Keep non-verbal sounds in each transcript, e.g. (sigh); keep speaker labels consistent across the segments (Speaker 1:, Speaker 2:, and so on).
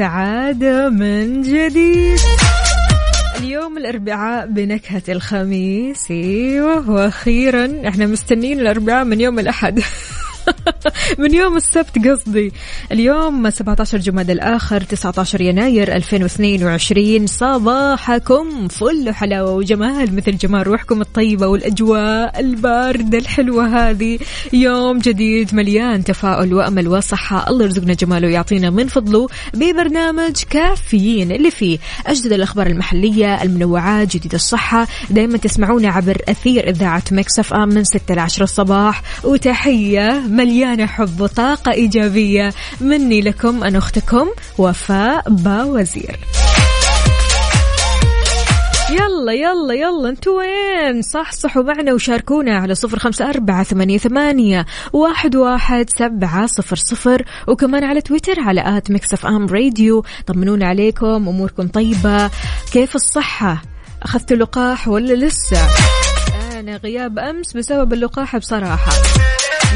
Speaker 1: الهنا والسعادة من جديد. اليوم الأربعاء بنكهة الخميس أيوه وأخيرا إحنا مستنين الأربعاء من يوم الأحد. (laughs) (laughs) من يوم السبت قصدي. اليوم 17 جماد الآخر 19 يناير 2022 صباحكم فل حلاوة وجمال مثل جمال روحكم الطيبة والأجواء الباردة الحلوة هذه. يوم جديد مليان تفاؤل وأمل وصحة. الله يرزقنا جماله ويعطينا من فضله ببرنامج كافيين اللي فيه أجدد الأخبار المحلية المنوعات جديد الصحة. دايما تسمعونا عبر أثير إذاعة مكسف آم من 6 ل 10 الصباح. وتحية مليانة حب وطاقة إيجابية. مني لكم أنا أختكم وفاء باوزير. يلا يلا يلا أنتوا وين؟ صحصحوا معنا وشاركونا على صفر خمسة أربعة ثمانية, ثمانية واحد, واحد سبعة صفر صفر. وكمان على تويتر على at Mix FM Radio. طمنونا عليكم أموركم طيبة. كيف الصحة؟ أخذتوا لقاح ولا لسه؟ أنا غياب أمس بسبب اللقاح بصراحة.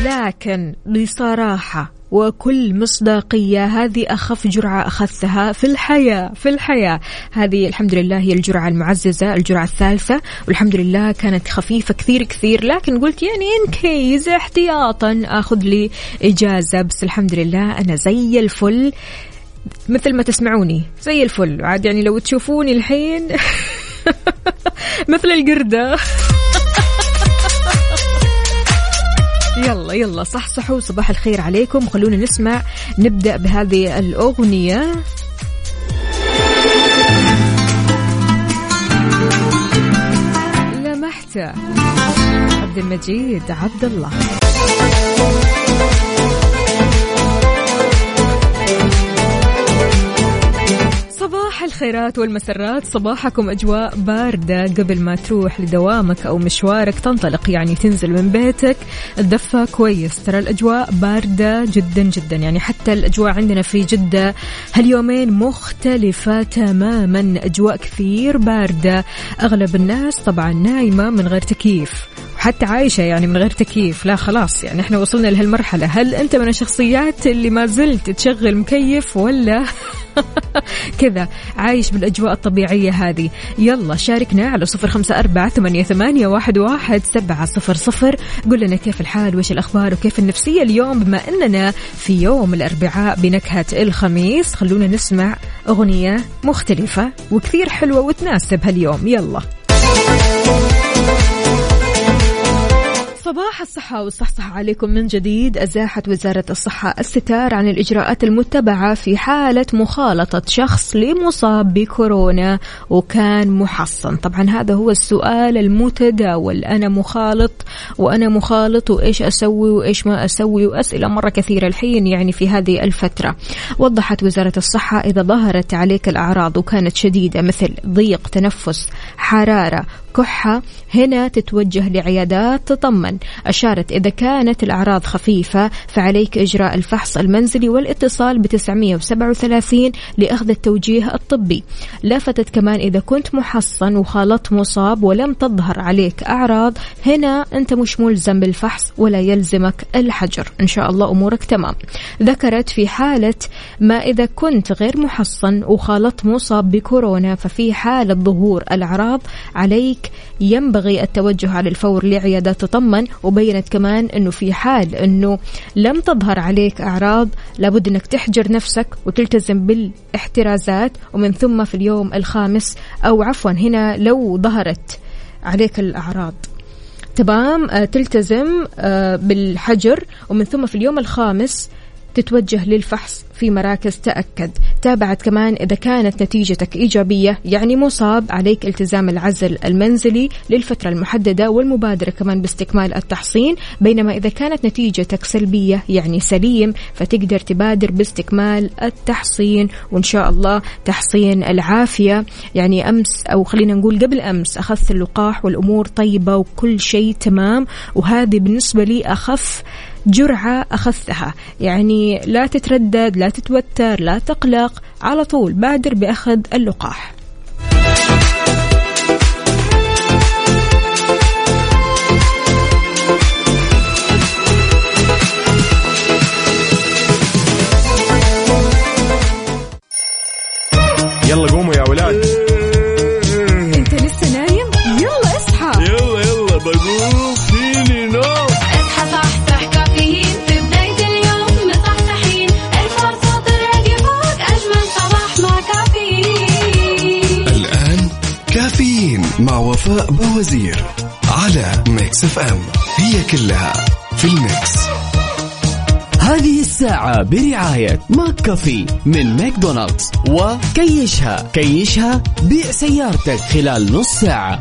Speaker 1: لكن بصراحة وكل مصداقية هذه أخف جرعة أخذتها في الحياة في الحياة. هذه الحمد لله هي الجرعة المعززة الجرعة الثالثة والحمد لله كانت خفيفة كثير كثير. لكن قلت يعني إن كيز احتياطا أخذ لي إجازة. بس الحمد لله أنا زي الفل. مثل ما تسمعوني زي الفل. عاد يعني لو تشوفوني الحين (laughs) مثل القردة. يلا يلا صحصحوا صباح الخير عليكم. خلونا نسمع نبدأ بهذه الأغنية. لمحت عبد المجيد عبد الله. الخيرات والمسرات. صباحكم أجواء باردة قبل ما تروح لدوامك أو مشوارك. تنطلق يعني تنزل من بيتك. تدفى كويس. ترى الأجواء باردة جدا جدا. يعني حتى الأجواء عندنا في جدة هاليومين مختلفة تماما. أجواء كثير باردة. أغلب الناس طبعا نايمة من غير تكييف. حتى عايشة يعني من غير تكييف. لا خلاص يعني إحنا وصلنا لهالمرحلة. هل أنت من الشخصيات اللي ما زلت تشغل مكيف ولا (laughs) كذا؟ عايش بالأجواء الطبيعية هذه. يلا شاركنا على صفر خمسة أربعة ثمانية, واحد سبعة صفر صفر. قل لنا كيف الحال وش الأخبار وكيف النفسية اليوم بما أننا في يوم الأربعاء بنكهة الخميس. خلونا نسمع أغنية مختلفة وكثير حلوة وتناسب هاليوم. يلا. صباح الصحة والصحصحة عليكم من جديد. أزاحت وزارة الصحة الستار عن الإجراءات المتبعة في حالة مخالطة شخص لمصاب بكورونا وكان محصن. طبعا هذا هو السؤال المتداول. أنا مخالط وأنا مخالط وإيش أسوي وإيش ما أسوي وأسئلة مرة كثيرة الحين يعني في هذه الفترة. وضحت وزارة الصحة إذا ظهرت عليك الأعراض وكانت شديدة مثل ضيق تنفس حرارة كحة هنا تتوجه لعيادات تطمن. أشارت إذا كانت الأعراض خفيفة فعليك إجراء الفحص المنزلي والاتصال ب 937 لأخذ التوجيه الطبي. لفتت كمان إذا كنت محصن وخالطت مصاب ولم تظهر عليك أعراض هنا أنت مش ملزم بالفحص ولا يلزمك الحجر. إن شاء الله أمورك تمام. ذكرت في حالة ما إذا كنت غير محصن وخالطت مصاب بكورونا ففي حالة ظهور الأعراض عليك ينبغي التوجه على الفور لعيادات تطمن وبينت كمان أنه في حال أنه لم تظهر عليك أعراض لابد أنك تحجر نفسك وتلتزم بالاحترازات. ومن ثم في اليوم الخامس أو عفوا هنا لو ظهرت عليك الأعراض. تمام آه، تلتزم آه، بالحجر. ومن ثم في اليوم الخامس تتوجه للفحص في مراكز تأكد. تابعت كمان إذا كانت نتيجتك إيجابية يعني مصاب عليك التزام العزل المنزلي للفترة المحددة والمبادرة كمان باستكمال التحصين. بينما إذا كانت نتيجتك سلبية يعني سليم فتقدر تبادر باستكمال التحصين. وإن شاء الله تحصين العافية. يعني أمس أو خلينا نقول قبل أمس أخذت اللقاح والأمور طيبة وكل شيء تمام. وهذه بالنسبة لي أخف جرعة أخذتها. يعني لا تتردد لا تتوتر لا تقلق على طول بادر بأخذ اللقاح.
Speaker 2: يلا قوموا.
Speaker 3: Mix FM. هي كلها في ال mix.
Speaker 4: هذه الساعة برعاية McCafé من ماكدونالدز. وكيشها كيشها بيع سيارتك خلال نص ساعة.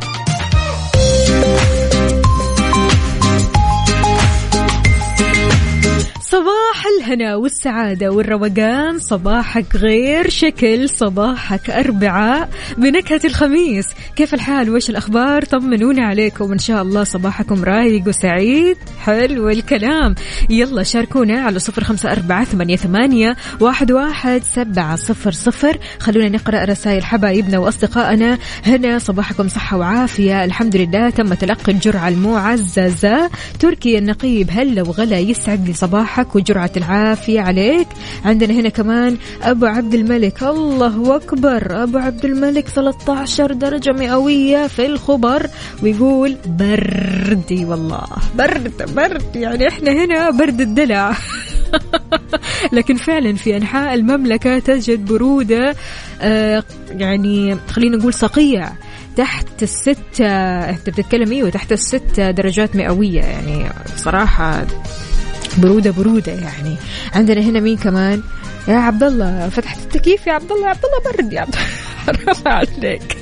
Speaker 1: صباح الهنا والسعادة والروقان. صباحك غير شكل صباحك أربعاء بنكهة الخميس. كيف الحال؟ وش الأخبار؟ طمنونا عليكم. إن شاء الله صباحكم رايق وسعيد. حلو الكلام. يلا شاركونا على صفر خمسة أربعة ثمانية, ثمانية واحد, واحد سبعة صفر صفر. خلونا نقرأ رسائل حبايبنا وأصدقائنا. هنا صباحكم صحة وعافية. الحمد لله تم تلقي الجرعة المعززة. تركي النقيب هلا وغلا يسعد لي صباحك. وجرعة العافية عليك. عندنا هنا كمان أبو عبد الملك. الله أكبر. أبو عبد الملك 13 درجة مئوية في الخبر. ويقول بردي والله. برد برد. يعني إحنا هنا برد الدلع. (laughs) لكن فعلا في أنحاء المملكة تجد برودة آه يعني خلينا نقول صقيع. تحت الستة. أنت بتتكلم أيوه تحت الستة درجات مئوية. يعني بصراحة برودة برودة يعني. عندنا هنا مين كمان؟ يا عبد الله فتحت التكييف يا عبد الله يا عبد الله برد يا عبد (laughs) حرام عليك.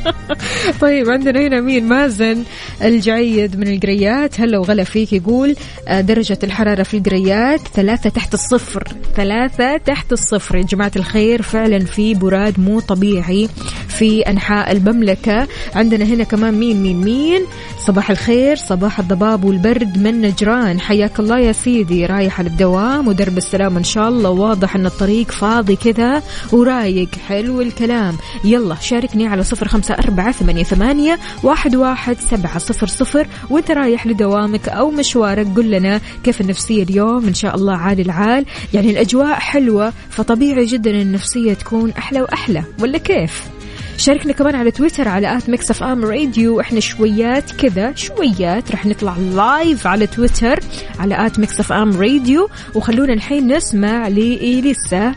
Speaker 1: (laughs) طيب عندنا هنا مين؟ مازن الجعيد من القريات. هلا وغلا فيك يقول آه، درجة الحرارة في القريات ثلاثة تحت الصفر. ثلاثة تحت الصفر. يا جماعة الخير فعلا في براد مو طبيعي في أنحاء المملكة. عندنا هنا كمان مين؟ مين؟ مين؟ صباح الخير صباح الضباب والبرد من نجران. حياك الله يا سيدي رايح للدوام ودرب السلام إن شاء الله واضح أن الطريق فاضي كذا ورايق. حلو الكلام. يلا شاركني على صفر خمسة أربعة ثمانية, ثمانية واحد, واحد سبعة صفر صفر وانت رايح لدوامك أو مشوارك. قل لنا كيف النفسية اليوم؟ إن شاء الله عال العال. يعني الأجواء حلوة فطبيعي جدا النفسية تكون أحلى وأحلى. ولا كيف؟ شاركنا كمان على تويتر على at Mix FM Radio. إحنا شويات كذا شويات رح نطلع live على تويتر على at Mix FM Radio. وخلونا الحين نسمع لإليسا.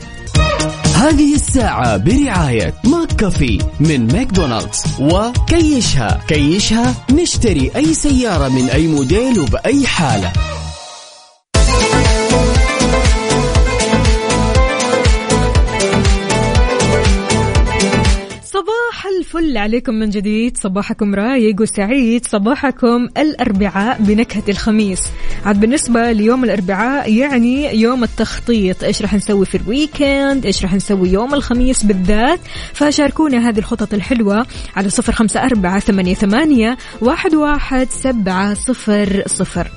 Speaker 4: هذه الساعة برعاية McCafé من ماكدونالدز وكيشها. كيشها نشتري أي سيارة من أي موديل وبأي حالة.
Speaker 1: الفل عليكم من جديد. صباحكم رايق وسعيد. صباحكم الأربعاء بنكهة الخميس. عاد بالنسبة ليوم الأربعاء يعني يوم التخطيط. إيش راح نسوي في الويكند؟ إيش راح نسوي يوم الخميس بالذات؟ فشاركونا هذه الخطط الحلوة على صفر خمسة أربعة ثمانية, ثمانية واحد, واحد سبعة صفر صفر.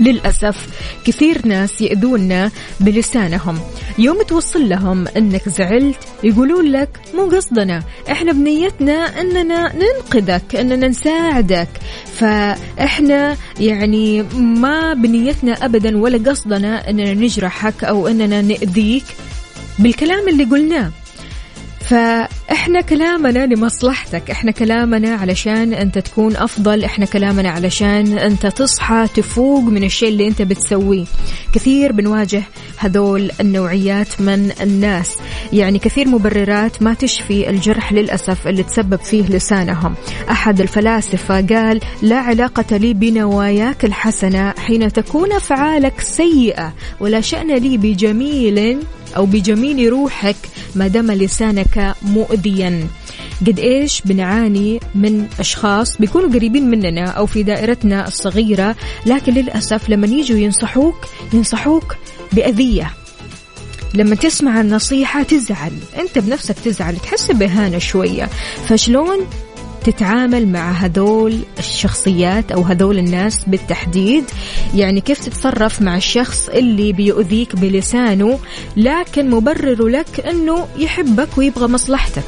Speaker 1: للأسف كثير ناس يأذونا بلسانهم. يوم توصل لهم أنك زعلت يقولون لك مو قصدنا إحنا بنيتنا أننا ننقذك أننا نساعدك. فإحنا يعني ما بنيتنا أبدا ولا قصدنا أننا نجرحك أو أننا نأذيك. بالكلام اللي قلناه فإحنا كلامنا لمصلحتك إحنا كلامنا علشان أنت تكون أفضل إحنا كلامنا علشان أنت تصحى تفوق من الشيء اللي أنت بتسويه. كثير بنواجه هذول النوعيات من الناس. يعني كثير مبررات ما تشفي الجرح للأسف اللي تسبب فيه لسانهم. أحد الفلاسفة قال لا علاقة لي بنواياك الحسنة حين تكون أفعالك سيئة ولا شأن لي بجميل أو بجميل روحك ما دام لسانك مؤذيا. قد إيش بنعاني من أشخاص بيكونوا قريبين مننا أو في دائرتنا الصغيرة لكن للأسف لما يجوا ينصحوك ينصحوك بأذية. لما تسمع النصيحة تزعل. أنت بنفسك تزعل تحس بإهانة شوية. فشلون تتعامل مع هذول الشخصيات أو هذول الناس بالتحديد؟ يعني كيف تتصرف مع الشخص اللي بيؤذيك بلسانه لكن مبرر لك أنه يحبك ويبغى مصلحتك؟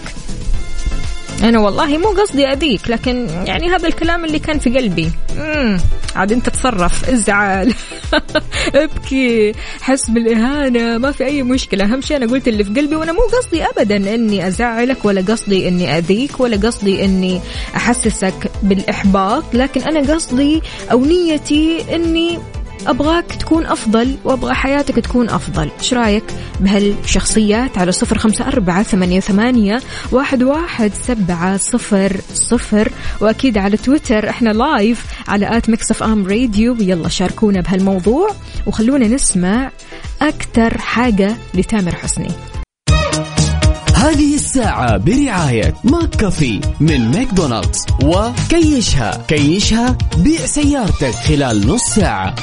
Speaker 1: أنا والله مو قصدي أذيك لكن يعني هذا الكلام اللي كان في قلبي. امم عاد انت تصرف ازعل. (laughs) ابكي. حس بالإهانة ما في أي مشكلة. أهم شيء أنا قلت اللي في قلبي وأنا مو قصدي ابدا إني أزعلك ولا قصدي إني أذيك ولا قصدي إني أحسسك بالإحباط لكن أنا قصدي أو نيتي إني أبغاك تكون أفضل وأبغى حياتك تكون أفضل. إيش رأيك بهالشخصيات على صفر خمسة أربعة ثمانية, ثمانية واحد, واحد سبعة صفر صفر؟ وأكيد على تويتر إحنا live على at Mix FM Radio. يلا شاركونا بهالموضوع وخلونا نسمع أكثر حاجة لتامر حسني.
Speaker 4: هذه الساعة برعاية McCafé من ماكدونالدز وكيشها. كيشها بيع سيارتك خلال نص ساعة.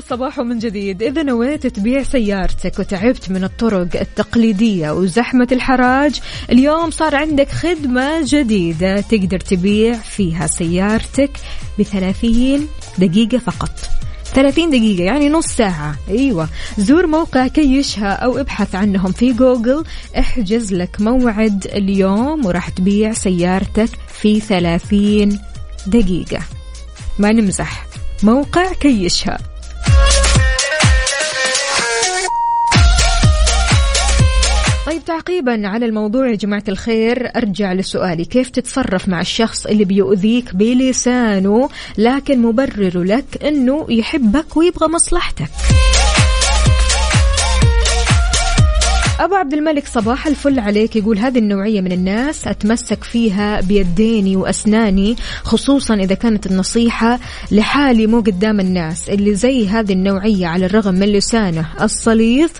Speaker 1: صباحو من جديد. إذا نويت تبيع سيارتك وتعبت من الطرق التقليدية وزحمة الحراج. اليوم صار عندك خدمة جديدة تقدر تبيع فيها سيارتك بثلاثين دقيقة فقط. 30 دقيقة يعني نص ساعة. أيوة. زور موقع كيشها أو ابحث عنهم في جوجل. احجز لك موعد اليوم وراح تبيع سيارتك في 30 دقيقة. ما نمزح. موقع كيشها. طيب تعقيبا على الموضوع يا جماعة الخير أرجع لسؤالي. كيف تتصرف مع الشخص اللي بيؤذيك بلسانه لكن مبرر لك أنه يحبك ويبغى مصلحتك؟ أبو عبد الملك صباح الفل عليك. يقول هذه النوعية من الناس أتمسك فيها بيديني وأسناني خصوصا إذا كانت النصيحة لحالي مو قدام الناس اللي زي هذه النوعية على الرغم من لسانه الصليط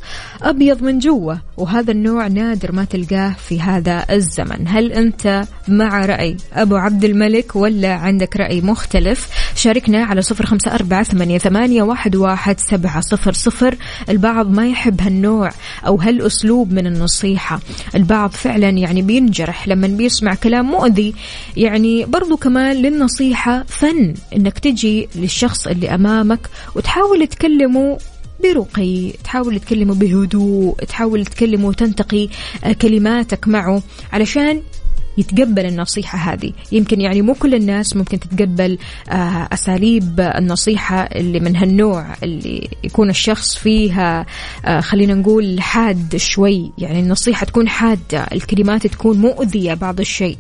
Speaker 1: أبيض من جوا وهذا النوع نادر ما تلقاه في هذا الزمن. هل أنت مع رأي أبو عبد الملك ولا عندك رأي مختلف؟ شاركنا على صفر خمسة أربعة ثمانية, واحد, سبعة صفر صفر. البعض ما يحب هالنوع أو هالأسلوب من النصيحة. البعض فعلا يعني بينجرح لما بيسمع كلام مؤذي. يعني برضو كمان للنصيحة فن إنك تجي للشخص اللي أمامك وتحاول تكلمه برقي تحاول تكلمه بهدوء تحاول تكلمه وتنتقي آه، كلماتك معه علشان يتقبل النصيحة هذه. يمكن يعني مو كل الناس ممكن تتقبل آه، أساليب النصيحة اللي من هالنوع اللي يكون الشخص فيها آه، خلينا نقول حاد شوي. يعني النصيحة تكون حادة الكلمات تكون مؤذية بعض الشيء.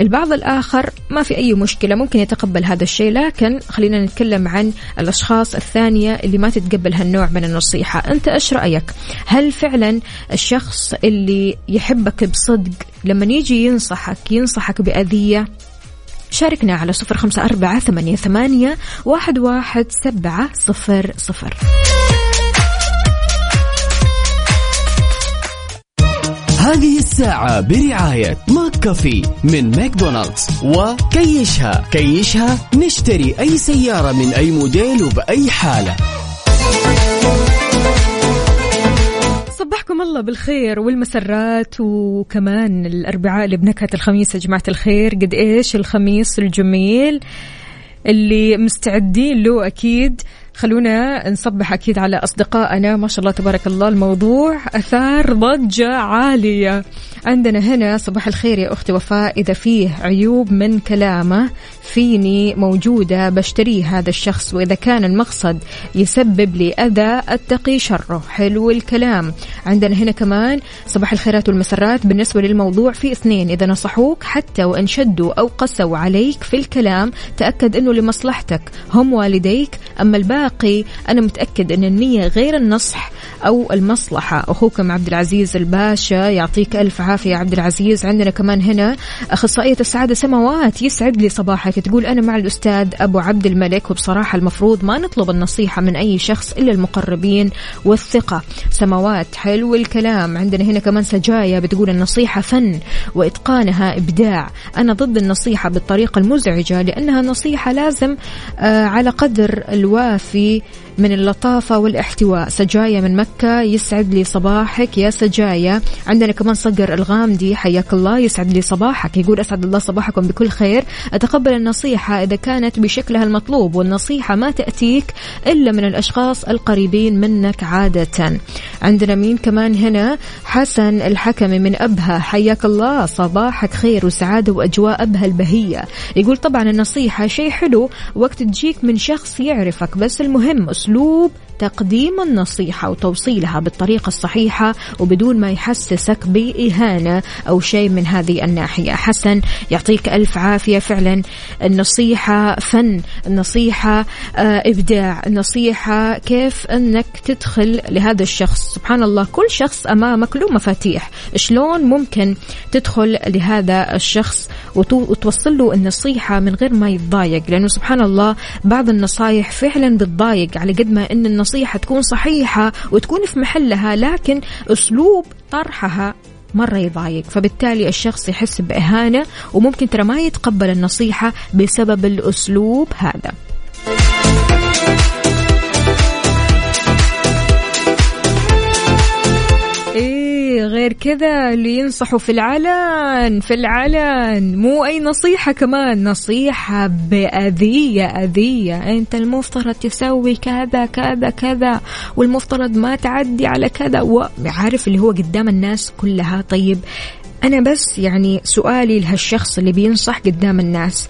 Speaker 1: البعض الآخر ما في أي مشكلة ممكن يتقبل هذا الشيء لكن خلينا نتكلم عن الأشخاص الثانية اللي ما تتقبل هالنوع من النصيحة. أنت إيش رأيك؟ هل فعلا الشخص اللي يحبك بصدق لما يجي ينصحك ينصحك بأذية؟ شاركنا على صفر خمسة أربعة ثمانية, واحد, واحد سبعة صفر صفر.
Speaker 4: هذه الساعة برعاية McCafé من ماكدونالدز. وكيشها. كيشها نشتري أي سيارة من أي موديل وبأي حالة.
Speaker 1: صبحكم الله بالخير والمسرات وكمان الأربعاء اللي بنكهة الخميس يا جماعة الخير. قد إيش الخميس الجميل اللي مستعدين له أكيد. خلونا نصبح أكيد على أصدقائنا. ما شاء الله تبارك الله الموضوع أثار ضجة عالية. عندنا هنا صباح الخير يا أختي وفاء إذا فيه عيوب من كلامه فيني موجودة بشتريه هذا الشخص وإذا كان المقصد يسبب لي أذى أتقي شره. حلو الكلام. عندنا هنا كمان صباح الخيرات والمسرات بالنسبة للموضوع في اثنين. إذا نصحوك حتى وإن شدوا أو قسوا عليك في الكلام تأكد أنه لمصلحتك. هم والديك أما الباقي باقي أنا متأكد أن النية غير النصح أو المصلحة. أخوكم عبد العزيز الباشا يعطيك ألف عافية عبد العزيز. عندنا كمان هنا أخصائية السعادة سماوات يسعد لي صباحك. تقول أنا مع الأستاذ أبو عبد الملك وبصراحة المفروض ما نطلب النصيحة من أي شخص إلا المقربين والثقة. سماوات حلو الكلام. عندنا هنا كمان سجايا بتقول النصيحة فن وإتقانها إبداع. أنا ضد النصيحة بالطريقة المزعجة لأنها نصيحة لازم آه على قدر الوافي في من اللطافة والاحتواء. سجايا من مكة يسعد لي صباحك يا سجايا. عندنا كمان صقر الغامدي حياك الله يسعد لي صباحك. يقول أسعد الله صباحكم بكل خير. أتقبل النصيحة إذا كانت بشكلها المطلوب والنصيحة ما تأتيك إلا من الأشخاص القريبين منك عادة. عندنا مين كمان هنا؟ حسن الحكمي من أبها. حياك الله صباحك خير وسعادة وأجواء أبها البهية. يقول طبعا النصيحة شيء حلو وقت تجيك من شخص يعرفك بس المهم أسلوب تقديم النصيحة وتوصيلها بالطريقة الصحيحة وبدون ما يحسسك بإهانة أو شيء من هذه الناحية. حسن يعطيك ألف عافية. فعلا النصيحة فن النصيحة آه، إبداع النصيحة كيف أنك تدخل لهذا الشخص. سبحان الله كل شخص أمامك له مفاتيح. شلون ممكن تدخل لهذا الشخص وتو- وتوصل له النصيحة من غير ما يتضايق؟ لأنه سبحان الله بعض النصايح فعلا بتضايق. على قد ما أن النصيحة تكون صحيحة وتكون في محلها لكن أسلوب طرحها مرة يضايق. فبالتالي الشخص يحس بإهانة وممكن ترى ما يتقبل النصيحة بسبب الأسلوب هذا. غير كذا اللي ينصحوا في العلن في العلن. مو أي نصيحة كمان نصيحة بأذية أذية. أنت المفترض تسوي كذا كذا كذا والمفترض ما تعدي على كذا. وعارف اللي هو قدام الناس كلها. طيب أنا بس يعني سؤالي لهالشخص اللي بينصح قدام الناس.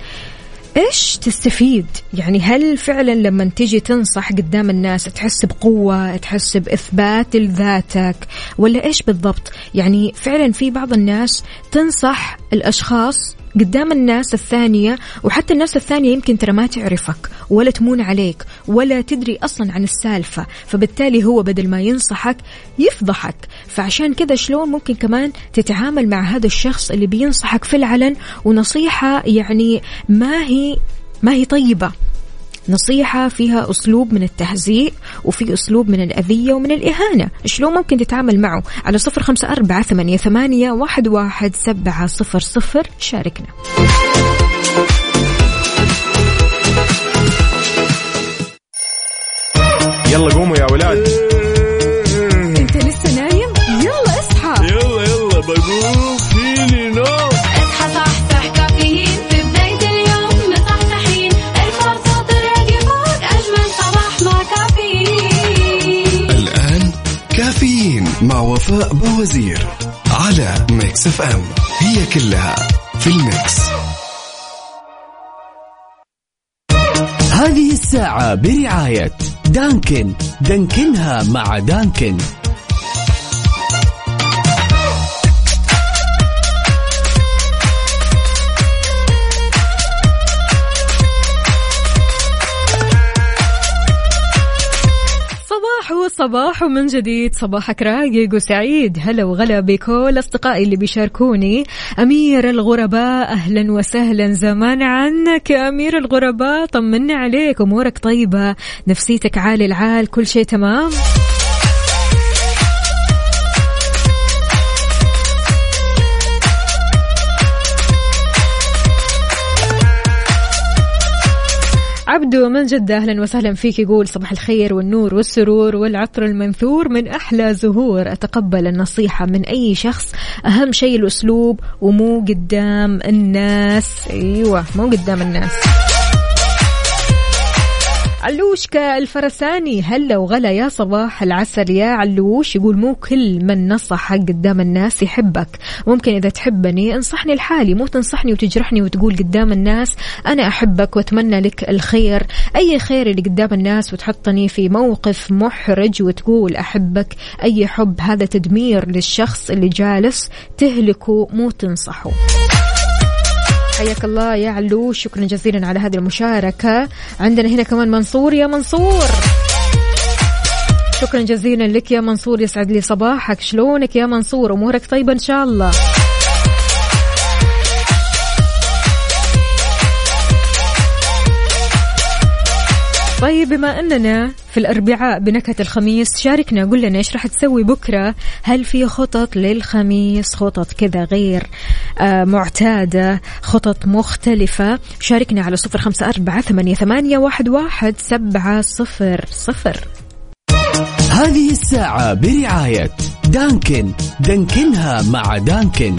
Speaker 1: إيش تستفيد؟ يعني هل فعلا لما تيجي تنصح قدام الناس تحس بقوة، تحس بإثبات لذاتك، ولا إيش بالضبط؟ يعني فعلا في بعض الناس تنصح الأشخاص قدام الناس الثانية وحتى الناس الثانية يمكن ترى ما تعرفك ولا تمون عليك ولا تدري أصلا عن السالفة فبالتالي هو بدل ما ينصحك يفضحك. فعشان كذا شلون ممكن كمان تتعامل مع هذا الشخص اللي بينصحك في العلن؟ ونصيحة يعني ما هي ما هي طيبة. نصيحة فيها أسلوب من التهزيء وفي أسلوب من الأذية ومن الإهانة. شلون ممكن تتعامل معه؟ على صفر خمسة أربعة ثمانية, ثمانية واحد, واحد سبعة صفر صفر. شاركنا.
Speaker 2: يلا قوموا يا ولاد.
Speaker 5: مع
Speaker 3: وفاء بوزير على Mix FM هي كلها في ال mix.
Speaker 4: هذه الساعة برعاية دانكن. دانكنها مع دانكن.
Speaker 1: صباح وصباح من جديد. صباحك رايق وسعيد. هلا وغلا بكل أصدقائي اللي بيشاركوني. أمير الغرباء أهلا وسهلا. زمان عنك يا أمير الغرباء. طمنا عليك أمورك طيبة. نفسيتك عالي العال كل شيء تمام. عبدو من جدة؟ أهلا وسهلا فيك يقول صباح الخير والنور والسرور والعطر المنثور. من أحلى زهور أتقبل النصيحة من أي شخص. أهم شيء الأسلوب ومو قدام الناس. أيوة مو قدام الناس. علوشكا الفرساني هلا وغلا يا صباح العسل يا علوش؟ يقول مو كل من نصحك قدام الناس يحبك. ممكن إذا تحبني انصحني لحالي مو تنصحني وتجرحني وتقول قدام الناس أنا أحبك وأتمنى لك الخير. أي خير اللي قدام الناس وتحطني في موقف محرج وتقول أحبك. أي حب هذا تدمير للشخص اللي جالس تهلكه مو تنصحه. حياك الله يا علو. شكرا جزيلا على هذه المشاركة. عندنا هنا كمان منصور. يا منصور. شكرا جزيلا لك يا منصور. يسعد لي صباحك. شلونك يا منصور؟ أمورك طيبة إن شاء الله. طيب بما أننا في الأربعاء بنكهة الخميس شاركنا قول لنا إيش راح تسوي بكرة؟ هل في خطط للخميس؟ خطط كذا غير آه معتادة خطط مختلفة. شاركنا على صفر خمسة أربعة ثمانية, ثمانية واحد, واحد سبعة صفر صفر.
Speaker 4: هذه الساعة برعاية دانكن. دانكنها مع دانكن.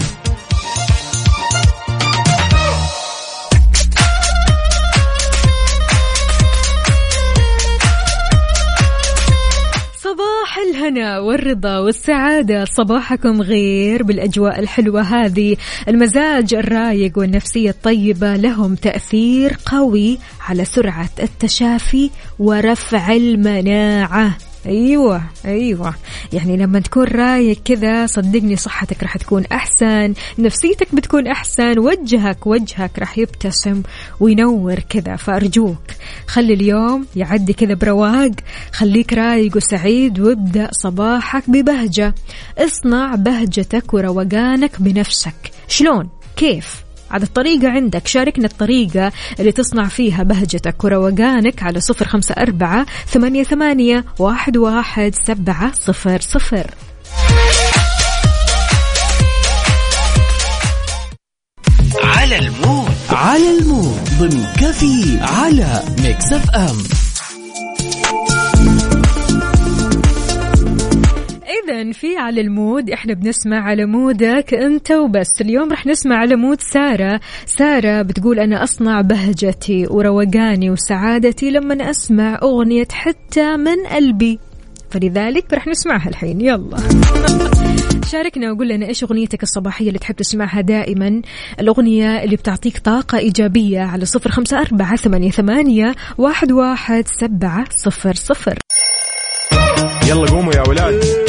Speaker 1: الهنا والرضا والسعادة. صباحكم غير بالأجواء الحلوة هذه. المزاج الرايق والنفسية الطيبة لهم تأثير قوي على سرعة التشافي ورفع المناعة. أيوه أيوه. يعني لما تكون رايق كذا صدقني صحتك راح تكون أحسن نفسيتك بتكون أحسن وجهك وجهك راح يبتسم وينور كذا. فأرجوك خلي اليوم يعدي كذا برواق خليك رايق وسعيد وابدأ صباحك ببهجة. اصنع بهجتك وروقانك بنفسك. شلون؟ كيف؟ عاد الطريقة عندك. شاركنا الطريقة اللي تصنع فيها بهجتك وروقانك على صفر خمسة أربعة ثمانية, ثمانية واحد, واحد سبعة صفر صفر.
Speaker 4: على ال mood. على ال mood. ضمن كافيين على Mix FM.
Speaker 1: إذا في على ال mood إحنا بنسمع على مودك أنت وبس. اليوم رح نسمع على مود سارة. سارة بتقول أنا أصنع بهجتي وروقاني وسعادتي لما أسمع أغنية حتى من قلبي. فلذلك رح نسمعها الحين. يلا. (laughs) شاركنا وقول لنا إيش أغنيتك الصباحية اللي تحب تسمعها دائما؟ الأغنية اللي بتعطيك طاقة إيجابية على صفر خمسة أربعة ثمانية, ثمانية واحد, واحد سبعة صفر صفر.
Speaker 2: يلا قوموا يا ولاد.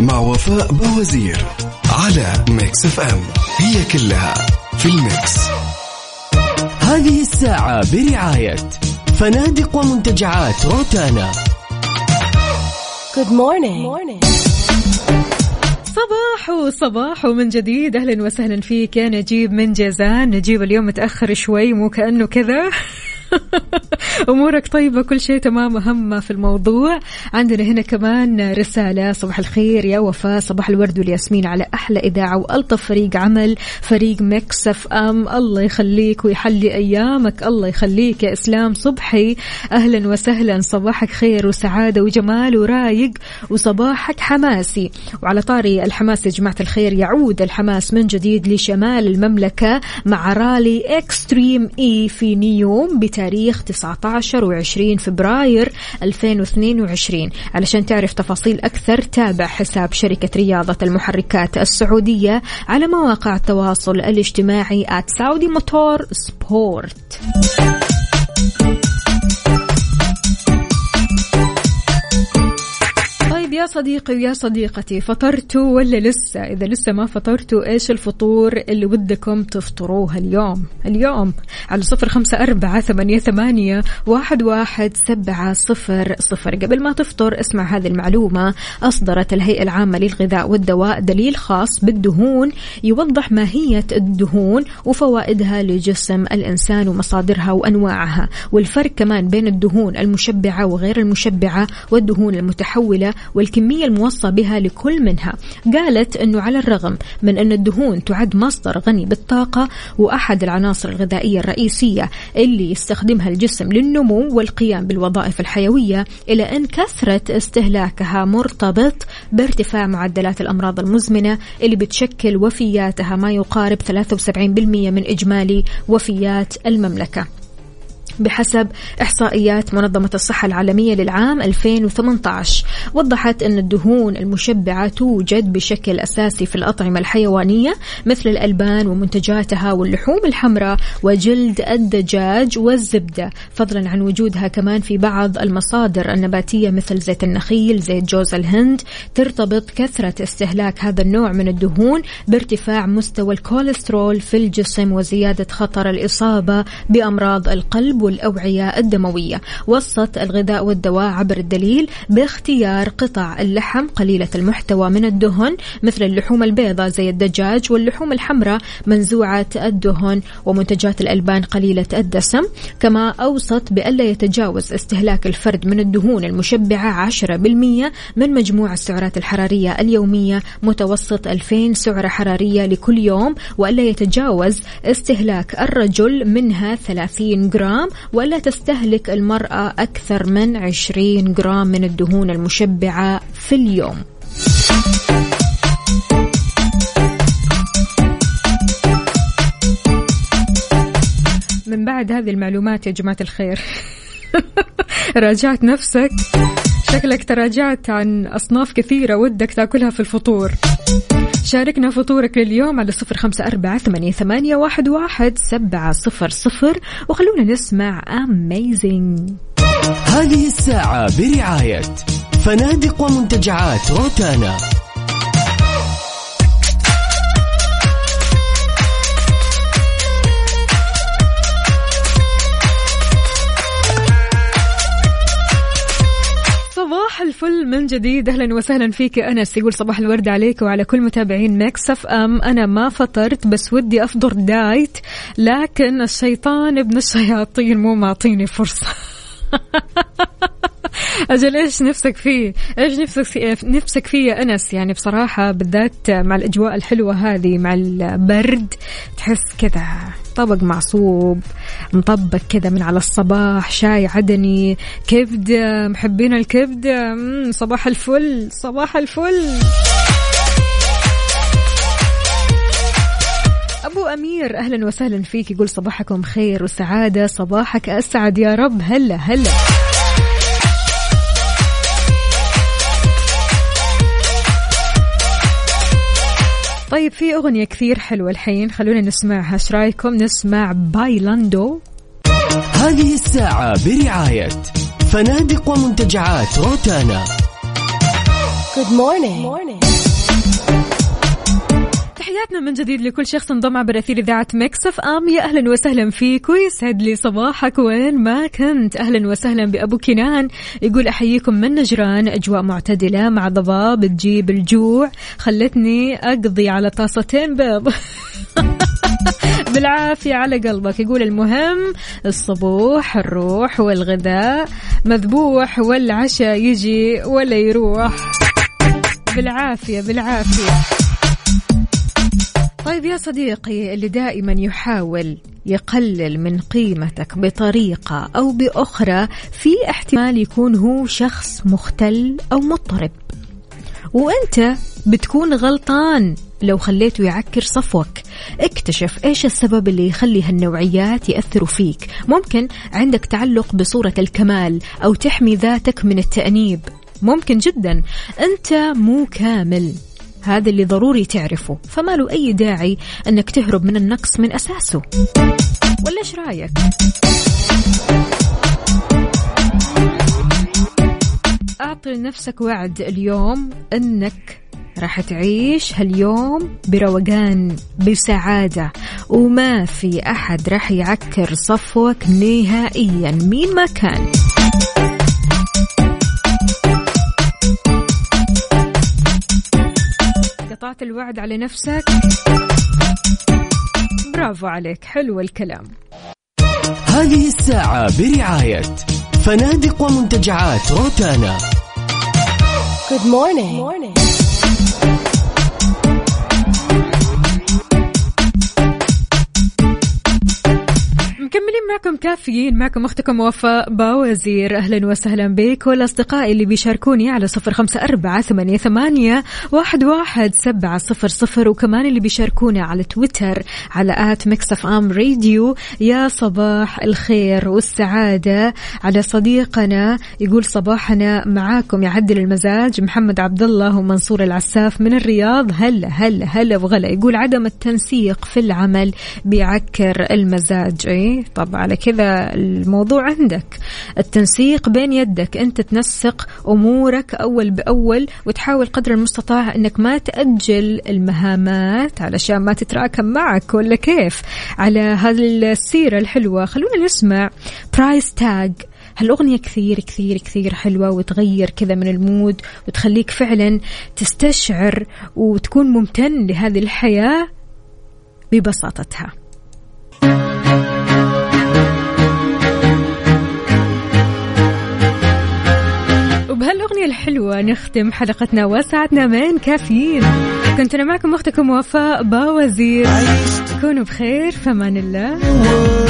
Speaker 5: مع
Speaker 3: وفاء بوزير على Mix FM. هي كلها في ال mix.
Speaker 4: هذه الساعة برعاية فنادق ومنتجعات روتانا.
Speaker 1: صباح صباح من جديد. أهلا وسهلا فيك. يا نجيب من جازان. نجيب اليوم متأخر شوي مو كأنه كذا. (laughs) امورك طيبة كل شيء تمام أهم في الموضوع. عندنا هنا كمان رسالة صباح الخير يا وفاء صباح الورد والياسمين على أحلى إذاعة وألطف فريق عمل فريق Mix FM. الله يخليك ويحلي أيامك الله يخليك يا إسلام صبحي. أهلا وسهلا صباحك خير وسعادة وجمال ورايق وصباحك حماسي. وعلى طاري الحماس يا جماعة الخير يعود الحماس من جديد لشمال المملكة مع رالي Extreme E في نيوم بتاريخ 19 و20 فبراير 2022 علشان تعرف تفاصيل أكثر تابع حساب شركة رياضة المحركات السعودية على مواقع التواصل الاجتماعي at Saudi Motorsport يا صديقي ويا صديقتي فطرتوا ولا لسه؟ إذا لسه ما فطرتوا إيش الفطور اللي ودكم تفطروها اليوم؟ اليوم على صفر خمسة أربعة ثمانية, ثمانية واحد, واحد سبعة صفر صفر. قبل ما تفطر اسمع هذه المعلومة. أصدرت الهيئة العامة للغذاء والدواء دليل خاص بالدهون يوضح ماهية الدهون وفوائدها لجسم الإنسان ومصادرها وأنواعها. والفرق كمان بين الدهون المشبعة وغير المشبعة والدهون المتحولة والكمية الموصى بها لكل منها. قالت أنه على الرغم من أن الدهون تعد مصدر غني بالطاقة وأحد العناصر الغذائية الرئيسية اللي يستخدمها الجسم للنمو والقيام بالوظائف الحيوية إلى أن كثرة استهلاكها مرتبط بارتفاع معدلات الأمراض المزمنة اللي بتشكل وفياتها ما يقارب 73% من إجمالي وفيات المملكة. بحسب إحصائيات منظمة الصحة العالمية للعام 2018 وضحت أن الدهون المشبعة توجد بشكل أساسي في الأطعمة الحيوانية مثل الألبان ومنتجاتها واللحوم الحمراء وجلد الدجاج والزبدة. فضلا عن وجودها كمان في بعض المصادر النباتية مثل زيت النخيل زيت جوز الهند. ترتبط كثرة استهلاك هذا النوع من الدهون بارتفاع مستوى الكوليسترول في الجسم وزيادة خطر الإصابة بأمراض القلب والأوعية الدموية. وصت الغذاء والدواء عبر الدليل باختيار قطع اللحم قليلة المحتوى من الدهن مثل اللحوم البيضاء زي الدجاج واللحوم الحمراء منزوعة الدهن ومنتجات الألبان قليلة الدسم. كما أوصت بألا يتجاوز استهلاك الفرد من الدهون المشبعة 10% من مجموع السعرات الحرارية اليومية متوسط 2000 سعرة حرارية لكل يوم وألا يتجاوز استهلاك الرجل منها 30 جرام. ولا تستهلك المرأة أكثر من 20 جرام من الدهون المشبعة في اليوم. من بعد هذه المعلومات يا جماعة الخير. (laughs) راجعت نفسك. شكلك تراجعت عن أصناف كثيرة ودك تأكلها في الفطور. شاركنا فطورك لليوم على صفر خمسة أربعة ثمانية, ثمانية واحد, واحد سبعة صفر صفر. وخلونا نسمع Amazing.
Speaker 4: هذه الساعة برعاية فنادق ومنتجعات روتانا.
Speaker 1: صباح الفل من جديد. أهلا وسهلا فيك أنس. يقول صباح الورد عليك وعلى كل متابعين Mix FM. أنا ما فطرت بس ودي أفطر diet لكن الشيطان ابن الشياطين مو معطيني فرصة. (laughs) أجل إيش نفسك فيه؟ إيش نفسك فيه نفسك فيه يا أنس؟ يعني بصراحة بالذات مع الأجواء الحلوة هذه مع البرد تحس كذا طبق معصوب مطبق كذا من على الصباح شاي عدني كبدة محبين الكبدة مم، صباح الفل صباح الفل. أبو أمير أهلا وسهلا فيك يقول صباحكم خير وسعادة صباحك أسعد يا رب هلا هلا. طيب في أغنية كثير حلوة الحين خلونا نسمعها. إيش رأيكم؟ نسمع بايلاندو
Speaker 4: هذه الساعة برعاية فنادق ومنتجعات روتانا.
Speaker 1: تحياتنا من جديد لكل شخص انضم عبر أثير إذاعة Mix FM. يا أهلا وسهلا فيك ويسعد لي صباحك. وين ما كنت أهلا وسهلا بأبو كنان. يقول أحييكم من نجران أجواء معتدلة مع ضباب تجيب الجوع. خلتني أقضي على طاستين بيض. (laughs) بالعافية على قلبك. يقول المهم الصبوح الروح والغذاء. مذبوح والعشاء يجي ولا يروح. بالعافية بالعافية. طيب يا صديقي اللي دائما يحاول يقلل من قيمتك بطريقة أو بأخرى في احتمال يكون هو شخص مختل أو مضطرب. وأنت بتكون غلطان لو خليته يعكر صفوك. اكتشف إيش السبب اللي يخلي هالنوعيات يأثروا فيك. ممكن عندك تعلق بصورة الكمال أو تحمي ذاتك من التأنيب. ممكن جدا. أنت مو كامل. هذا اللي ضروري تعرفه. فما له أي داعي أنك تهرب من النقص من أساسه. ولا إيش رأيك؟ أعطي لنفسك وعد اليوم أنك راح تعيش هاليوم بروقان بسعادة. وما في أحد راح يعكر صفوك نهائيا مين ما كان. قطعت الوعد على نفسك. برافو عليك حلو الكلام.
Speaker 4: هذه الساعة برعاية فنادق ومنتجعات روتانا.
Speaker 1: مكملين معكم كافيين معكم أختكم وفاء باوزير. أهلا وسهلا بك. والأصدقاء اللي بيشاركوني على صفر خمسة أربعة ثمانية, ثمانية واحد, واحد سبعة صفر صفر. وكمان اللي بيشاركوني على تويتر على at Mix FM Radio. يا صباح الخير والسعادة على صديقنا. يقول صباحنا معاكم يعدل المزاج محمد عبد الله ومنصور العساف من الرياض. هلا هلا هلا وغلا. يقول عدم التنسيق في العمل بيعكر المزاج. اي على كذا الموضوع عندك. التنسيق بين يدك. أنت تنسق أمورك أول بأول وتحاول قدر المستطاع أنك ما تأجل المهامات علشان ما تتراكم معك. ولا كيف؟ على هذه السيرة الحلوة. خلونا نسمع Price Tag هالأغنية كثير كثير كثير حلوة وتغير كذا من ال mood وتخليك فعلا تستشعر وتكون ممتن لهذه الحياة ببساطتها. وبهالأغنية الحلوة نختم حلقتنا وساعتنا من كافيين. كنت أنا معكم أختكم وفاء باوزير. كونوا بخير فمان الله.